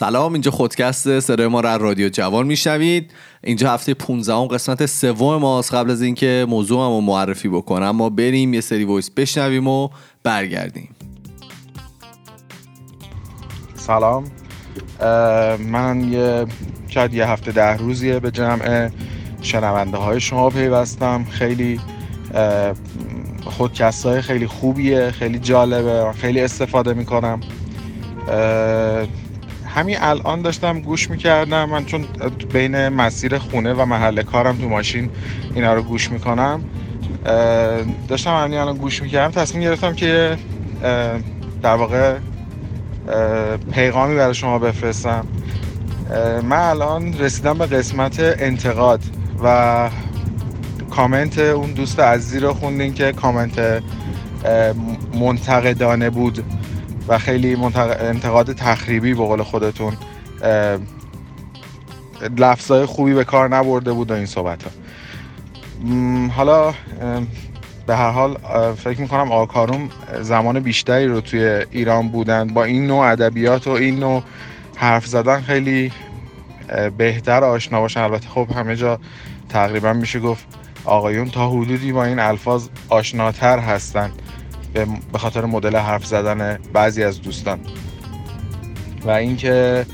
سلام اینجا خودکست صدای ما را رادیو جوان میشنوید. اینجا هفته 15 قسمت سوم ماست. قبل از اینکه موضوع رو معرفی بکنم ما بریم یه سری وایس بشنویم و برگردیم. سلام. من یه شاید یه هفته ده روزیه به جمع شنونده های شما پیوستم. خیلی خودکست های خیلی خوبیه خیلی جالبه. خیلی استفاده می‌کنم. همین الان داشتم گوش می‌کردم. من چون بین مسیر خونه و محل کارم تو ماشین اینا رو گوش می‌کنم داشتم همین الان گوش می‌کردم. تصمیم گرفتم که در واقع پیغامی برای شما بفرستم. من الان رسیدم به قسمت انتقاد و کامنت اون دوست عزیزی رو خوندین که کامنت منتقدانه بود. و خیلی انتقاد تخریبی به قول خودتون لفظای خوبی به کار نبرده بود و این صحبت ها حالا به هر حال فکر می‌کنم آکاروم زمان بیشتری رو توی ایران بودن. با این نوع ادبیات و این نوع حرف زدن خیلی بهتر آشنا باشن. البته خب همه جا تقریبا میشه گفت آقایون تا حدودی با این الفاظ آشناتر هستن. به خاطر مدل حرف زدن بعضی از دوستان. و اینکه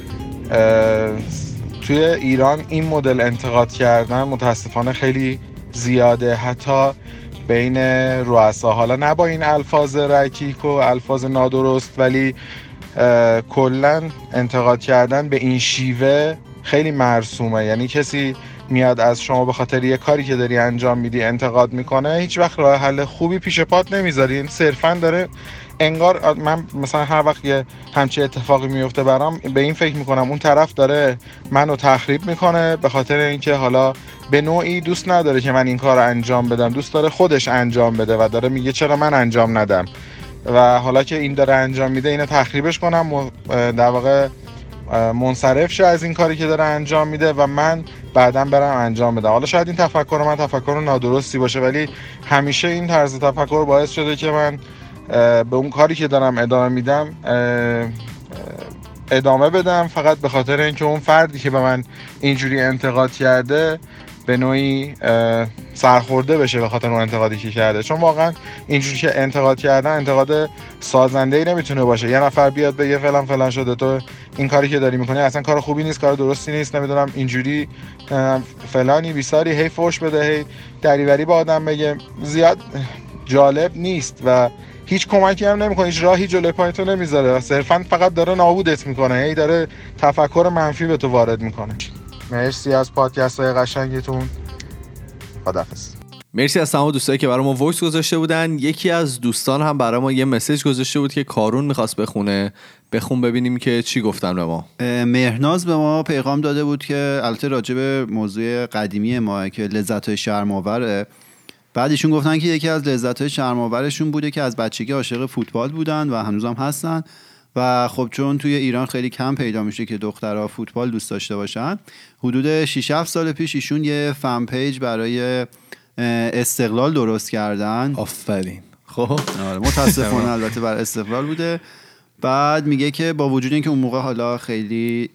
توی ایران این مدل انتقاد کردن متاسفانه خیلی زیاده. حتی بین رؤسا حالا نه با این الفاظ رکیک و الفاظ نادرست ولی کلا انتقاد کردن به این شیوه خیلی مرسومه. یعنی کسی میاد از شما به خاطر یه کاری که داری انجام میدی انتقاد می‌کنه هیچ وقت راه حل خوبی پیش پات نمی‌ذاری. این صرفا داره انگار من مثلا هر وقت یه همچی اتفاقی میفته برام به این فکر می‌کنم اون طرف داره منو تخریب می‌کنه به خاطر اینکه حالا به نوعی دوست نداره که من این کار رو انجام بدم. دوست داره خودش انجام بده و داره میگه چرا من انجام ندم. و حالا که این داره انجام میده اینو تخریبش کنم در واقع منصرف شه از این کاری که داره انجام میده و من بعدا برم انجام بدم. حالا شاید این تفکر من تفکر نادرستی باشه ولی همیشه این طرز تفکر باعث شده که من به اون کاری که دارم ادامه میدم ادامه بدم فقط به خاطر اینکه اون فردی که به من اینجوری انتقاد کرده به نوعی سرخورده بشه به خاطر اون انتقادی که کرده. چون واقعا اینجوری که انتقاد کردن انتقاد سازنده ای نمی‌تونه باشه. یه نفر بیاد بگه فلان فلان شده. تو این کاری که داری می‌کنی اصلا کار خوبی نیست کار درستی نیست نمی‌دونم اینجوری فلانی بیساری هی فوش بده هی دریوری با آدم بگه. زیاد جالب نیست و هیچ کمکی هم نمی‌کنه. هیچ راهی جلوی پای تو نمی‌ذاره. صرفا فقط داره نابودت می‌کنه. هی داره تفکر منفی به تو وارد می‌کنه. مرسی از پادکست های قشنگتون. خدافظ مرسی از تمام دوستایی که برای ما وایس گذاشته بودن. یکی از دوستان هم برای ما یه مسیج گذاشته بود که کارون می‌خواست بخونه. بخون ببینیم که چی گفتن به ما. مهرناز به ما پیغام داده بود که البته راجع به موضوع قدیمی ما که لذت های شرماوره بعد ایشون گفتن که یکی از لذت های شرماورشون بوده که از بچگی عاشق فوتبال بودن و هنوزم هستن. و خب چون توی ایران خیلی کم پیدا میشه که دخترها فوتبال دوست داشته باشن حدود 6 7 سال پیش ایشون یه fan page برای استقلال درست کردن. آفرین. خب؟ آره متاسفانه البته بر استقلال بوده. بعد میگه که با وجود اینکه اون موقع حالا خیلی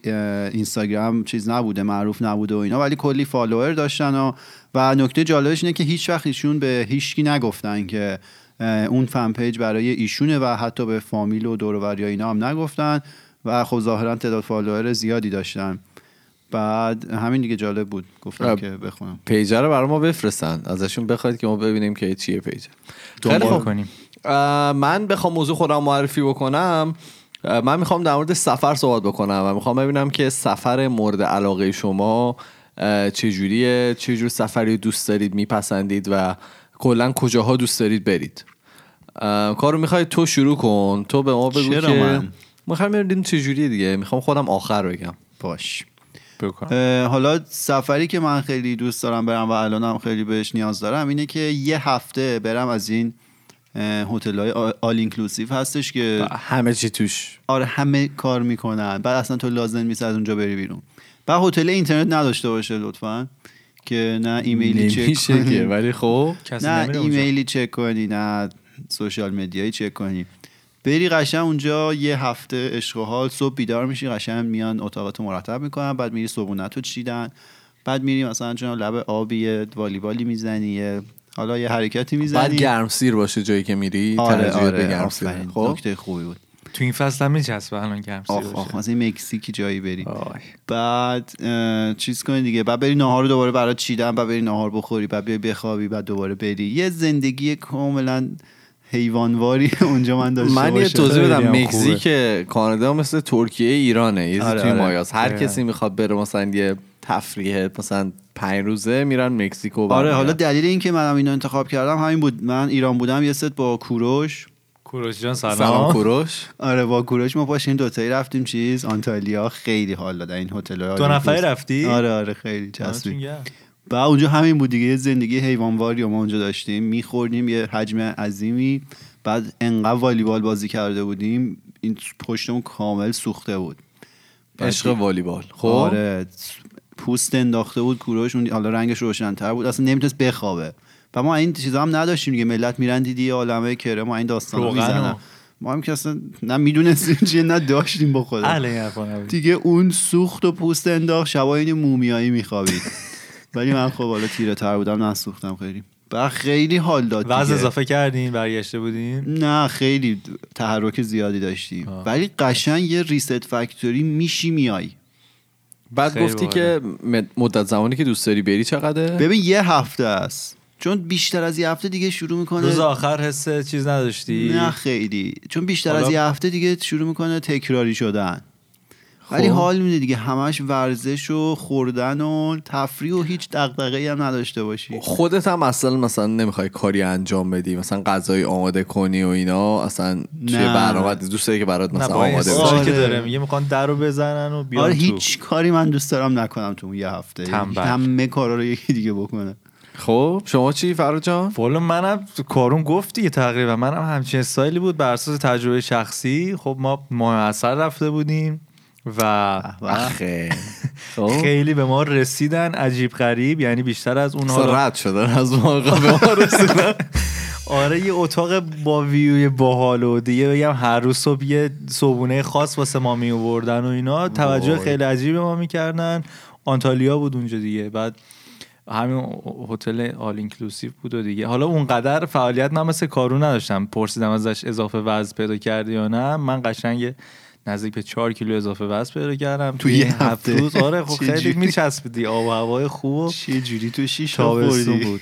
اینستاگرام چیز نبوده معروف نبوده و اینا ولی کلی follower داشتن و و نکته جالبش اینه که هیچ وقت ایشون به هیچکی نگفتن که اون fan page برای ایشونه و حتی به فامیل و دور و اینا هم نگفتن و خب ظاهرا تعداد follower زیادی داشتن. بعد همین دیگه جالب بود. گفتم که بخونم. page ه رو برای ما بفرستن. ازشون بخواید که ما ببینیم که چیه page دنبال کنیم. من بخوام موضوع خودم معرفی بکنم. من می‌خوام در مورد سفر صحبت بکنم و می‌خوام ببینم که سفر مورد علاقه شما چجوریه؟ چجور سفری دوست دارید میپسندید و کلا کجاها دوست دارید برید. کارو می‌خوای تو شروع کن. تو به ما بگو چرا که می‌خوام ببینیم چجوریه دیگه. می‌خوام خودم آخر بگم. باش. حالا سفری که من خیلی دوست دارم برم و الانم خیلی بهش نیاز دارم اینه که یه هفته برم از این هتل های all inclusive هستش که همه چی توش. آره همه کار می‌کنن. بعد اصلا تو لازم نیست از اونجا بری بیرون. بعد هتل اینترنت نداشته باشه لطفا. که نه ایمیلی چک کنی. ولی خب. نه ایمیلی چک کنی نه سوشال مدیایی چک کنی. بری قشنگ اونجا یه هفته عشق و حال صبح بیدار میشی قشنگ میان اتاقتو مرتب می‌کنن بعد میری صبحونتو چیدن. بعد میری مثلا چون لب آبی والیبالی می‌زنی حالا یه حرکتی بعد می‌زنی. گرمسیر باشه جایی که میری آره ترجیح به آره گرمسیر. خب؟ نکته خوبی بود. تو این فصل هم میچسبه الان گرم سیر آخ آخ. مثلا مکزیکی جایی بری. بعد چیز کنی دیگه بعد بری نهار رو دوباره برات چیدن بعد بری نهار بخوری بعد بیای بخوابی بعد دوباره بری یه زندگی کاملا حیوانواری اونجا من داشته من یه. توضیح بدم مکزیک کانادا مثل ترکیه ایرانه یه آره، توی آره. مایاس هر. کسی می‌خواد بره مثلا یه تفریح مثلا پنج روزه میرن مکزیکو آره. حالا دلیل این که منم اینو انتخاب کردم همین بود من ایران بودم یه ست با کوروش کوروش جان سلام, سلام کوروش. آره با کوروش ما پاشیم دوتایی رفتیم چیز آنتالیا. خیلی حال داد این هتل دو نفری رفتی؟ آره آره خیلی چسبید. و اونجا همین بود دیگه یه زندگی حیوانواری ما اونجا داشتیم. میخوردیم یه حجم عظیمی. بعد انقدر والیبال بازی کرده بودیم این پشتمون کامل سوخته بود. عشق والیبال. خب؟ آره پوست انداخته بود کوروش اون حالا رنگش روشنتر بود. اصلا نمی‌تونست بخوابه. و ما این چیزا هم نداشتیم دیگه. ملت میرن دیدی عالمه کره ما این داستان روغن می‌زنن. ما هم که اصلا نه می‌دونستیم چیه نه داشتیم با خودم. دیگه اون سوخت و پوست انداخت شبا این مومیایی میخوابید. ولی من خب حالا تیره تر بودم نسوختم خیلی. و خیلی حال داد دیگه. اضافه کردین برگشته بودین؟ نه خیلی تحرک زیادی داشتیم. ولی قشنگ یه ریست فکتوری میشی میای. بعد گفتی. که مد- مدت زمانی که دوست داری بری چقدره؟ ببین یه هفته است. چون بیشتر از یه هفته دیگه شروع می‌کنه روز آخر حس چیز نداشتی؟ نه خیلی. چون بیشتر حالا- از یه هفته دیگه شروع می‌کنه تکراری شدن. ولی خب. حال میده دیگه. همش ورزش و خوردن و تفریح و هیچ دغدغه‌ای هم نداشته باشی. خودت هم اصلا مثلا نمی‌خوای کاری انجام بدی. مثلا غذای آماده کنی و اینا. اصلا چه. برنامه دوست داری که برات مثلا آماده بشه که آره. داره میگه می‌خوان در رو بزنن و بیان آره تو. هیچ کاری من دوست دارم نکنم تو اون یه هفته. تنبل. همه کارا رو یکی دیگه بکنه. خب شما چی فراد جان؟ والا منم کارون گفت دیگه تقریبا. منم همچین استایلی بود بر اساس تجربه شخصی. خب ما ماه اثر رفته بودیم و خب. خیلی به ما رسیدن عجیب غریب. یعنی بیشتر از اون اصلا حالا رد شدن از موقع به ما رسیدن. آره یه اتاق با ویوی باحال و دیگه بگم هر روز صبح یه صبونه خاص واسه ما می آوردن و اینا. توجه. خیلی عجیبی به ما می‌کردن. آنتالیا بود اونجا دیگه. بعد همین هتل آل اینکلوسیو بود و دیگه. حالا اونقدر فعالیت من مثل کارو نداشتم. پرسیدم ازش اضافه وزن پیدا کردی یا نه. من قشنگ نزدیک به چهار کیلو اضافه وزن پیدا کردم. تو توی یه هفته؟ روز آره خب خیلی؟ میچسبیدی. آب و هوای خوب. چه جوری تو شیش بود؟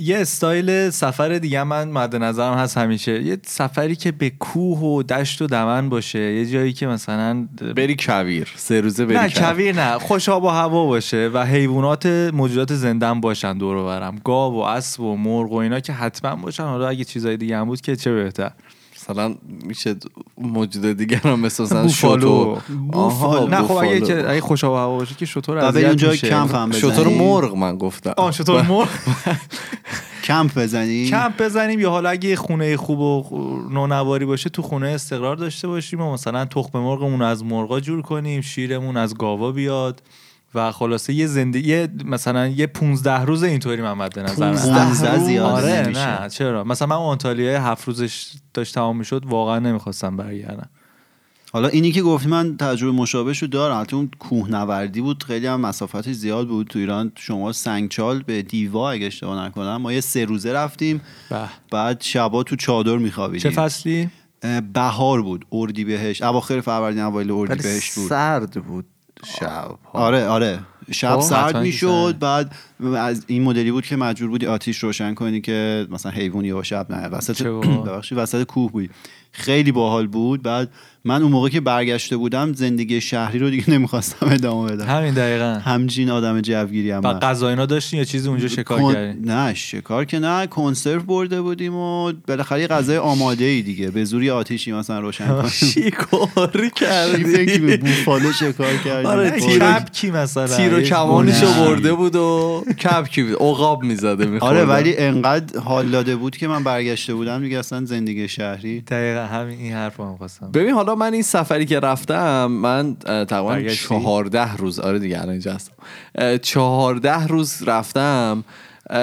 یه استایل سفر دیگه من مد نظرم هست همیشه. یه سفری که به کوه و دشت و دمن باشه. یه جایی که مثلا بری کویر. سه روزه بری نه کویر. نه. خوش آب و هوا باشه و حیوانات موجودات زنده هم باشن دور برم. گاو و اسب و مرغ و اینا که حتما باشن. حالا اگه چیزای دیگه هم بود که چه بهتر. مثلا میشه موجود دیگر هم مثل مثلا. شتر. آها، نه خب اگه. که اگه خوش هوا باشه که شطور اونجا میشه. کمپ هم بزنی شتر مرغ من گفتم. آه شطور مرغ. کمپ بزنی کمپ بزنیم یا حالا اگه یه خونه خوب و نونواری باشه تو خونه استقرار داشته باشیم و مثلا تخم مرغمون رو از مرغا جور کنیم شیرمون از گاوا بیاد. و خلاصه یه زندگی یه مثلا یه 15 روز اینطوری من مد نظر 15 روز؟ زیاده آره. نه. چرا؟ مثلا من آنتالیا هفت روزش داشت تمام می‌شد واقعا نمی‌خواستم برگردم. حالا اینی که گفتی من تجربه مشابهش رو دارم البته اون کوهنوردی بود خیلی هم مسافتش زیاد بود. تو ایران شما سنگچال به دیوا اگه اشتباه نکنم ما یه سه روزه رفتیم. به. بعد شبا تو چادر میخوابیدیم. چه فصلی؟ بهار بود اردی بهش اواخر فروردین اوایل اردی ولی بهش بود سرد بود. شب آره آره شب خب، سرد می‌شد. بعد از این مدلی بود که مجبور بودی آتیش روشن کنی که مثلا حیوانی یا شب نه وسط. ببخشید وسط کوه بودی خیلی باحال بود بعد من اون موقع که برگشته بودم زندگی شهری رو دیگه نمی‌خواستم ادامه بدم. همین دقیقا. همجین آدم جوگیری هم و من. غذا اینا داشتین یا چیزی اونجا شکار کن- نه شکار که نه کنسرو برده بودیم و بالاخره یه غذای آماده ای دیگه. به زوری آتیشی مثلا روشن کنیم. فکر به بوفالو شکار کردیم. آره، کپکی مثلا. تیر و کمانشو. برده بود و کپکی بود. عقاب می‌زده آره ولی انقدر حال داده بود که من برگشته بودم دیگه اصلا زندگی شهری. دقیقا همین این حرف رو خواستم. ببین حالا من این سفری که رفتم من تقریبا؟ چهارده روز آره دیگه الان اینجا هستم. چهارده روز رفتم.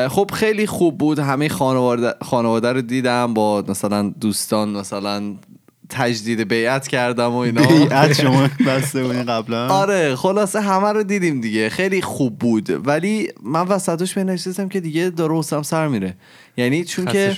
خب خیلی خوب بود. همه خانواده خانواده رو دیدم با مثلا دوستان مثلا تجدید بیعت کردم و اینا. بیعت شما بسته بودین قبلا؟ آره خلاصه همه رو دیدیم دیگه. خیلی خوب بود. ولی من وسطش به نشستم که دیگه داره حوصله‌ام سر میره. یعنی چون که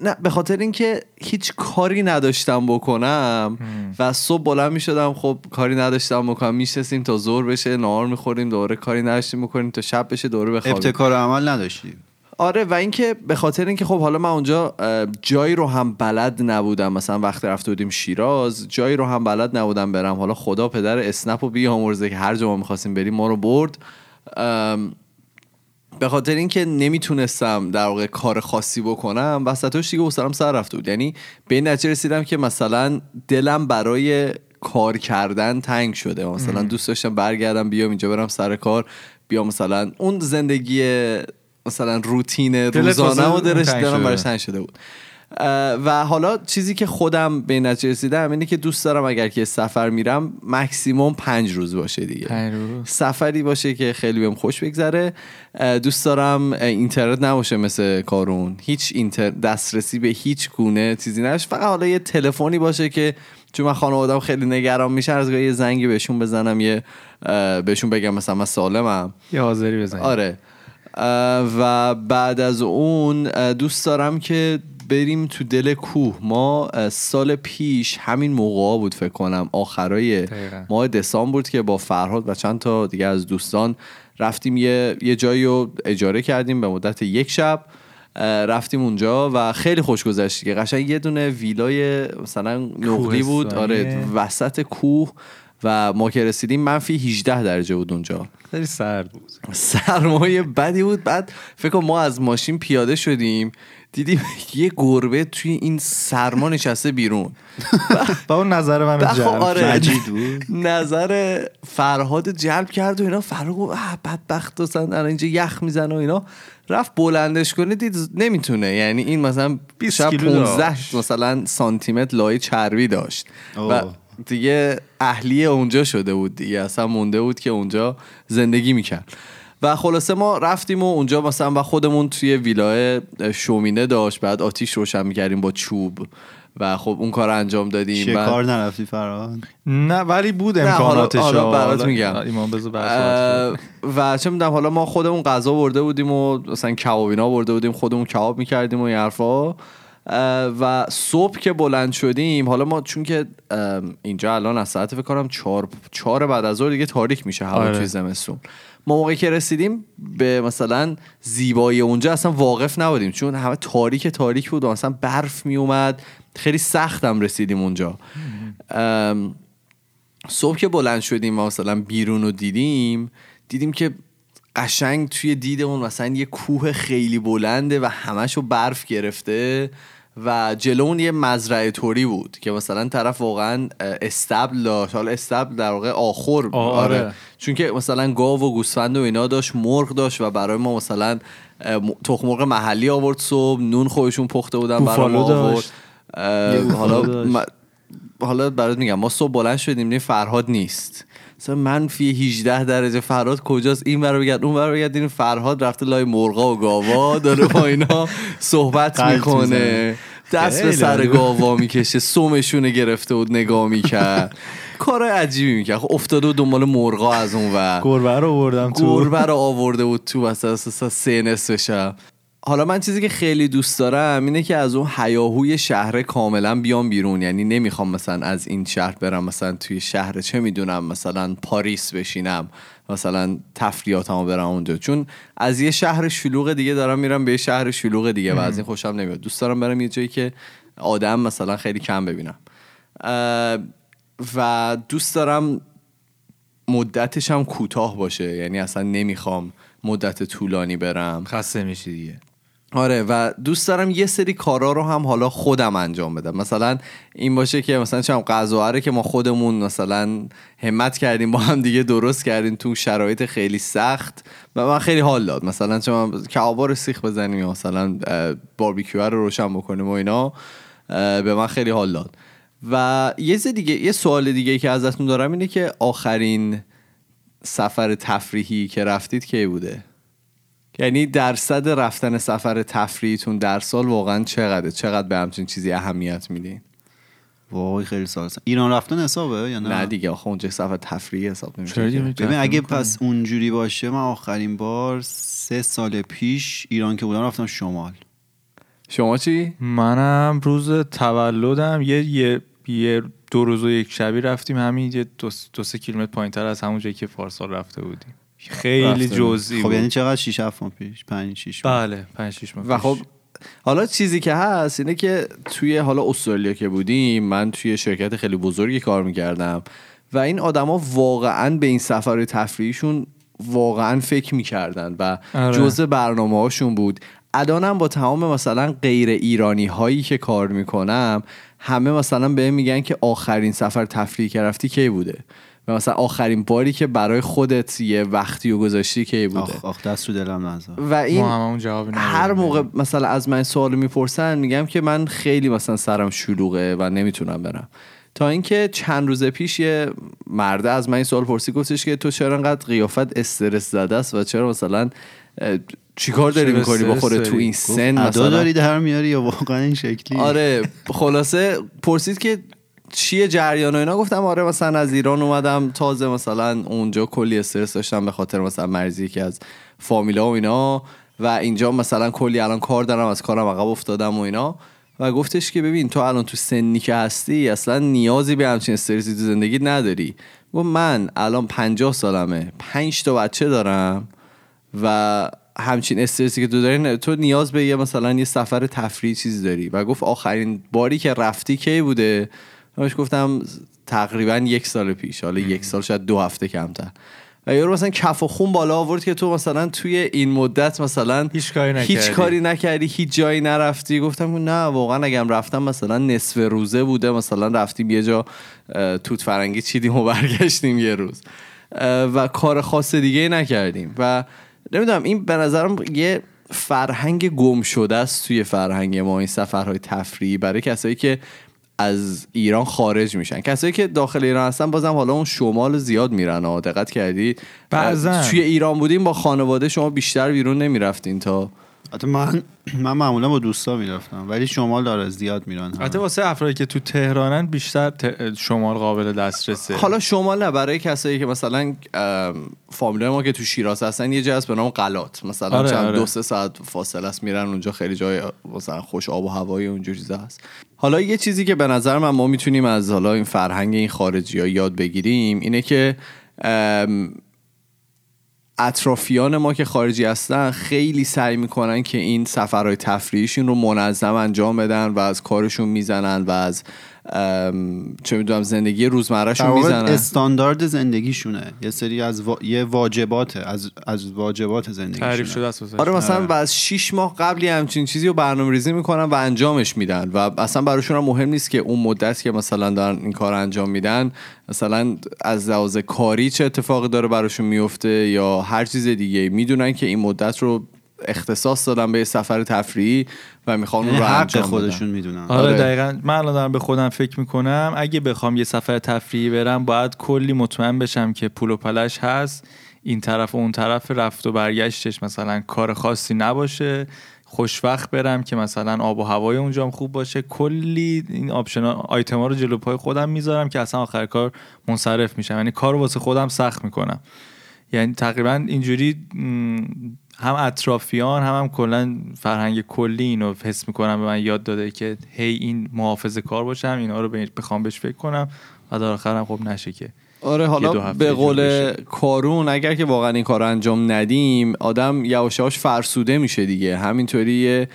نه به خاطر اینکه هیچ کاری نداشتم بکنم و صبح بلند می‌شدم خب کاری نداشتم بکنم. میشستیم تا زور بشه نهار می‌خوریم دوره کاری نداشتیم بکنیم تا شب بشه دوره بخوابیم ابتکار عمل نداشتی. آره و اینکه به خاطر اینکه خب حالا من اونجا جایی رو هم بلد نبودم. مثلا وقتی رفته بودیم شیراز جایی رو هم بلد نبودم برم. حالا خدا پدر اسنپ رو بیامرزه که هر جا ما می‌خواستیم بریم ما رو برد. به خاطر اینکه نمی‌تونستم در واقع کار خاصی بکنم وسطش دیگه حوصله‌ام سر رفته بود. یعنی به این نتیجه رسیدم که مثلا دلم برای کار کردن تنگ شده. مثلا دوست داشتم برگردم بیام اینجا برم سر کار. بیام مثلا اون زندگی مثلا روتین روزانه و درش شده. براش تنگ شده بود. و حالا چیزی که خودم به نتیجه رسیدم اینه که دوست دارم اگر که سفر میرم مکسیموم پنج روز باشه دیگه. پنج روز. سفری باشه که خیلی بهم خوش بگذره. دوست دارم اینترنت نباشه مثل کارون. هیچ اینتر دسترسی به هیچ گونه چیزی نشه فقط حالا یه تلفنی باشه که چون من خانوادم خیلی نگران میشن از یه زنگی بهشون بزنم یه بهشون بگم مثلا من سالمم. یه حاضری بزنید آره. و بعد از اون دوست دارم که بریم تو دل کوه ما سال پیش همین موقع بود فکر کنم آخرای دقیقاً. ماه دسامبر بود که با فرهاد و چند تا دیگه از دوستان رفتیم یه, یه جایی رو اجاره کردیم به مدت یک شب رفتیم اونجا و خیلی خوش گذشت دیگه قشنگ یه دونه ویلای مثلا نقلی بود آره. وسط کوه و ما که رسیدیم منفی 18 درجه بود اونجا. خیلی سرد بود. سرمایه بدی بود. بعد فکر کنم ما از ماشین پیاده شدیم دیدیم یه گربه توی این سرما نشسته بیرون. با اون نظر من خب جلب آره. بود. نظر فرهاد جلب کرد و اینا. فرهاد گفت "اه، بدبخت مثلا الان اینجا یخ می‌زنه و اینا. رفت بلندش کنه دید نمی‌تونه. یعنی این مثلا 20 شاید کیلو 15 داشت. مثلا سانتیمتر لایه چربی داشت. و. دیگه اهلی اونجا شده بود دیگه. اصلا مونده بود که اونجا زندگی می‌کرد. و خلاصه ما رفتیم و اونجا مثلا و خودمون توی ویلای شومینه داشت. بعد آتیش روشن می‌کردیم با چوب. و خب اون کار انجام دادیم. بعد- شکار نرفتی فرهاد؟ نه ولی بود نه، حالا- امکاناتش حالا. برات میگم. ایمان و چه می‌دونم حالا ما خودمون غذا برده بودیم و مثلا کبابینا برده بودیم. خودمون کباب می‌کردیم و این حرفا. و صبح که بلند شدیم حالا ما چون که اینجا الان از ساعت فکر کنم چهار, چهار بعد از ظهر دیگه تاریک میشه هوا آره. توی زمستون. ما موقعی که رسیدیم به مثلا زیبایی اونجا اصلا واقف نبودیم چون همه تاریک تاریک بود و مثلا برف میومد خیلی سختم رسیدیم اونجا. صبح که بلند شدیم و مثلا بیرون رو دیدیم دیدیم که قشنگ توی دیدمون مثلا یه کوه خیلی بلنده و همشو برف گرفته. و جلوون یه مزرعه توری بود که مثلا طرف واقعا استبل داشت. حالا استبل در واقع آخر آره. چون که مثلا گاو و گوسفند و اینا داشت مرغ داشت و برای ما مثلا تخم مرغ محلی آورد صبح. نون خودشون پخته بودن برای ما آورد. حالا داشت. حالا برات میگم ما صبح بلند شدیم دیدیم فرهاد نیست. مثلا منفی 18 درجه فرهاد کجاست؟ این برو بگرد اون برو بگرد. فرهاد رفته لای مرغا و گاوا داره با اینا صحبت می‌کنه. دست به سر. گاوا می‌کشه سومشونه گرفته بود نگاه می‌کرد. کار عجیبی می‌کرد. خب افتاده بود دنبال مرغا از اون ور. گربه رو بردم تو. گربه رو آورده بود تو اساس سه نصف شب. حالا من چیزی که خیلی دوست دارم اینه که از اون هیاهوی شهر کاملا بیام بیرون. یعنی نمی‌خوام مثلا از این شهر برم مثلا توی شهر چه می‌دونم مثلا پاریس بشینم مثلا تفریاتمو برم اونجا. چون از یه شهر شلوغ دیگه دارم میرم به یه شهر شلوغ دیگه و از این خوشم نمیاد. دوست دارم برم یه جایی که آدم مثلا خیلی کم ببینم. و دوست دارم مدتش هم کوتاه باشه. یعنی اصلا نمی‌خوام مدت طولانی برم. خسته میشی دیگه. آره و دوست دارم یه سری کارا رو هم حالا خودم انجام بدم. مثلا این باشه که مثلا چم غذا رو که ما خودمون مثلا همت کردیم با هم دیگه درست کردیم تو شرایط خیلی سخت و من خیلی حال داد. مثلا چون کبابا رو سیخ بزنیم مثلا باربیکیو رو روشن بکنیم و اینا به من خیلی حال داد. و یه دیگه یه سوال دیگه که ازتون دارم اینه که آخرین سفر تفریحی که رفتید کی بوده؟ یعنی درصد رفتن سفر تفریحیتون در سال واقعا چقدره؟ چقدر به همچین چیزی اهمیت میدین؟ وای خیلی سال. ایران رفتن حسابه یا نه؟ نه دیگه آخه اونجا سفر تفریحی حساب نمیشه؟ ببین اگه؟ پس اونجوری باشه من آخرین بار سه سال پیش ایران که بودم رفتم شمال. شما چی؟ منم روز تولدم یه یه, یه دو روز و یک شبی رفتیم همین یه دو, دو سه کیلومتر پایین تر از همون جایی که پارسال رفته بودیم. خیلی. جزئی خب. یعنی چقدر 6 7 ماه پیش 5 6 ماه بله 5 6 ماه و. خب حالا چیزی که هست اینه که توی حالا استرالیا که بودیم من توی شرکت خیلی بزرگی کار می‌کردم و این آدما واقعا به این سفر تفریحیشون واقعا فکر می‌کردن و آره. جزء برنامه هاشون بود الانم با تمام مثلا غیر ایرانی هایی که کار می‌کنم همه مثلا به میگن که آخرین سفر تفریحی که رفتی کی بوده و مثلا آخرین باری که برای خودت یه وقتی و گذاشتی کی بوده؟ آخ آخ دست رو دلم نذار و این جوابی ندادیم. هر موقع مثلا از من سوال می‌پرسن میگم که من خیلی مثلا سرم شلوغه و نمی‌تونم برم. تا اینکه چند روز پیش یه مرده از من این سوال پرسی گفتش که تو چرا انقدر قیافت استرس زده است و چرا مثلا چیکار داری می‌کنی با خودت تو؟ این سن مثلا؟ داری در میاری یا واقعا این شکلی آره خلاصه پرسید که چیه جریان و اینا گفتم آره مثلا از ایران اومدم تازه مثلا اونجا کلی استرس داشتم به خاطر مثلا مرزی که از فامیلا و اینا. و اینجا مثلا کلی الان کار دارم از کارم عقب افتادم و اینا. و گفتش که ببین تو الان تو سنی که هستی اصلا نیازی به همچین استرسی تو زندگی نداری. گفت من الان پنجاه سالمه پنج تا بچه دارم و همچین استرسی که تو داری تو نیاز به یه مثلا یه سفر تفریحی چیزی داری. و گفت آخرین باری که رفتی کی بوده؟ بهش گفتم تقریبا یک سال پیش حالا یک سال شاید دو هفته کمتر. و یارو مثلا کف و خون بالا آورد که تو مثلا توی این مدت مثلا هیچ کاری هیچ نکردی. کاری نکردی هیچ جایی نرفتی. گفتم نه واقعا اگم رفتم مثلا نصف روزه بوده مثلا رفتیم یه جا توت فرنگی چیدیم و برگشتیم یه روز. و کار خاص دیگه نکردیم. و نمی‌دونم این به نظرم یه فرهنگ گم شده است توی فرهنگ ما این سفرهای تفریحی. برای کسایی که از ایران خارج میشن. کسایی که داخل ایران هستن بازم حالا اون شمال زیاد میرن ها. دقت کردی؟ بعضن. توی ایران بودیم با خانواده شما بیشتر بیرون نمی‌رفتین تا حتی من من معمولا با دوستا می‌رفتم ولی شمال داره زیاد میرن. البته واسه افرادی که تو تهرانن بیشتر ت- شمال قابل دسترسه. حالا شمال نه برای کسایی که مثلا فامیلای ما که تو شیراز هستن یه جا هست به نام قلات. مثلا آره، چند آره. دو سه ساعت فاصله است میرن اونجا خیلی جای مثلا خوش آب و هوایی و اونجور چیزا هست. حالا یه چیزی که به نظر من ما می‌تونیم از حالا این فرهنگ این خارجی ها یاد بگیریم اینه که اطرافیان ما که خارجی هستن خیلی سعی می‌کنن که این سفرهای تفریحیشون رو منظم انجام بدن و از کارشون می‌زنن و از چه می‌دونم زندگی روزمرهشون می‌زنن استاندارد زندگیشونه. یه سری از وا... یه واجباته از از واجبات زندگیشونه. تعریف شده است آره مثلا و از 6 ماه قبلی همچین چیزی رو برنامه ریزی می‌کنن و انجامش میدن و اصلا براشون هم مهم نیست که اون مدت که مثلا دارن این کار انجام میدن مثلا از لحاظ کاری چه اتفاقی داره براشون میفته یا هر چیز دیگه می‌دونن که این مدت رو اختصاص دادن به یه سفر تفریحی و می‌خوان اون رو حق خودشون. می‌دونن. آره, آره. دقیقا. من الان دارم به خودم فکر می‌کنم اگه بخوام یه سفر تفریحی برم باید کلی مطمئن بشم که پول و پلش هست. این طرف و اون طرف رفت و برگشتش مثلا کار خاصی نباشه. خوشوقت برم که مثلا آب و هوای اونجا هم خوب باشه. کلی این option item ا رو جلو پای خودم می‌ذارم که اصلا آخر کار منصرف میشم. یعنی کار رو واسه خودم سخت می‌کنم. یعنی تقریبا اینجوری م، هم اطرافیان هم هم کلا فرهنگ کلی اینو حس می‌کنم به من یاد داده که هی این محافظه کار باشم اینا رو بخوام بهش فکر کنم و در آخرم خب نشه که آره حالا به قول. کارون اگر که واقعا این کار انجام ندیم آدم یواش یواش فرسوده میشه دیگه. همینطوری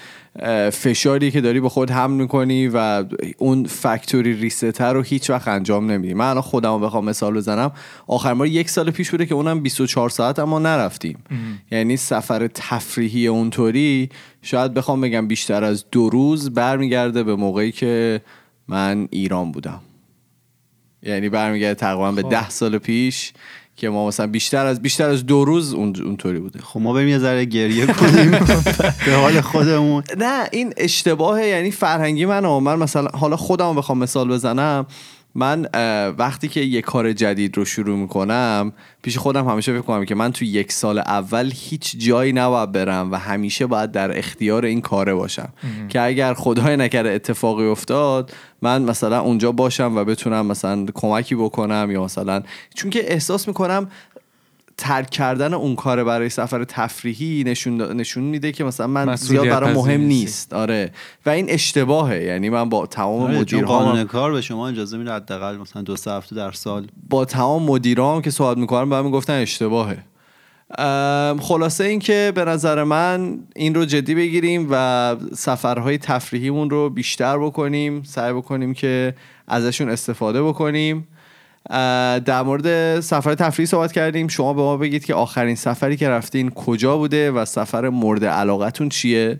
فشاری که داری به خود حمل می‌کنی و اون فکتوری ریستر رو هیچ وقت انجام نمیدی. من الان خودم بخوام مثال بزنم. آخر بار یک سال پیش بوده که اونم 24 ساعت اما نرفتیم. یعنی سفر تفریحی اونطوری شاید بخوام بگم بیشتر از دو روز برمیگرده به موقعی که من ایران بودم. یعنی برمیگرده تقریبا به ده سال پیش که ما مثلا بیشتر از بیشتر از دو روز اون اونطوری بوده. خب ما بریم یه ذره گریه کنیم. به حال خودمون. نه این اشتباه یعنی فرهنگی من من مثلا حالا خودم بخوام مثال بزنم. من وقتی که یه کار جدید رو شروع می‌کنم پیش خودم همیشه فکر کنم که من تو یک سال اول هیچ جایی نباید برم و همیشه باید در اختیار این کاره باشم. که اگر خدای نکرده اتفاقی افتاد من مثلا اونجا باشم و بتونم مثلا کمکی بکنم یا مثلا چون که احساس می‌کنم ترک کردن اون کار برای سفر تفریحی نشون نشون میده که مثلا من زیاد برای مهم نیست. آره. و این اشتباهه. یعنی من با تمام آره، مدیرها قانون کار به شما اجازه میده حداقل مثلا دو سه هفته در سال. با تمام مدیرام که صحبت می‌کنم به من گفتن اشتباهه. خلاصه این که به نظر من این رو جدی بگیریم و سفرهای تفریحیمون رو بیشتر بکنیم. سعی بکنیم که ازشون استفاده بکنیم. در مورد سفر تفریحی صحبت کردیم. شما به ما بگید که آخرین سفری که رفتین کجا بوده و سفر مورد علاقتون چیه؟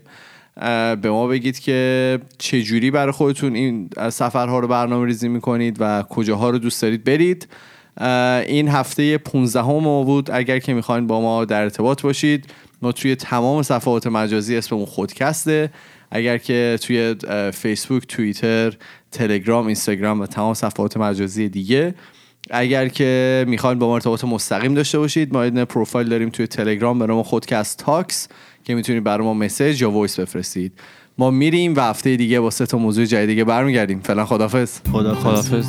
به ما بگید که چه جوری برای خودتون این سفرها رو برنامه ریزی می‌کنید و کجاها رو دوست دارید برید. این هفته 15 ما بود. اگر که می‌خواین با ما در ارتباط باشید ما توی تمام صفحات مجازی اسممون خودکسته. اگر که توی فیسبوک توییتر تلگرام اینستاگرام و تمام صفحات مجازی دیگه. اگر که می‌خواین با ما ارتباط مستقیم داشته باشید ما یه پروفایل داریم توی تلگرام به نام خودکست تاکس که می‌تونید برای ما مسیج یا وایس بفرستید. ما میریم و هفته دیگه با سه تا موضوع جدید دیگه برمیگردیم. فعلا خدافظ خدا خدافظ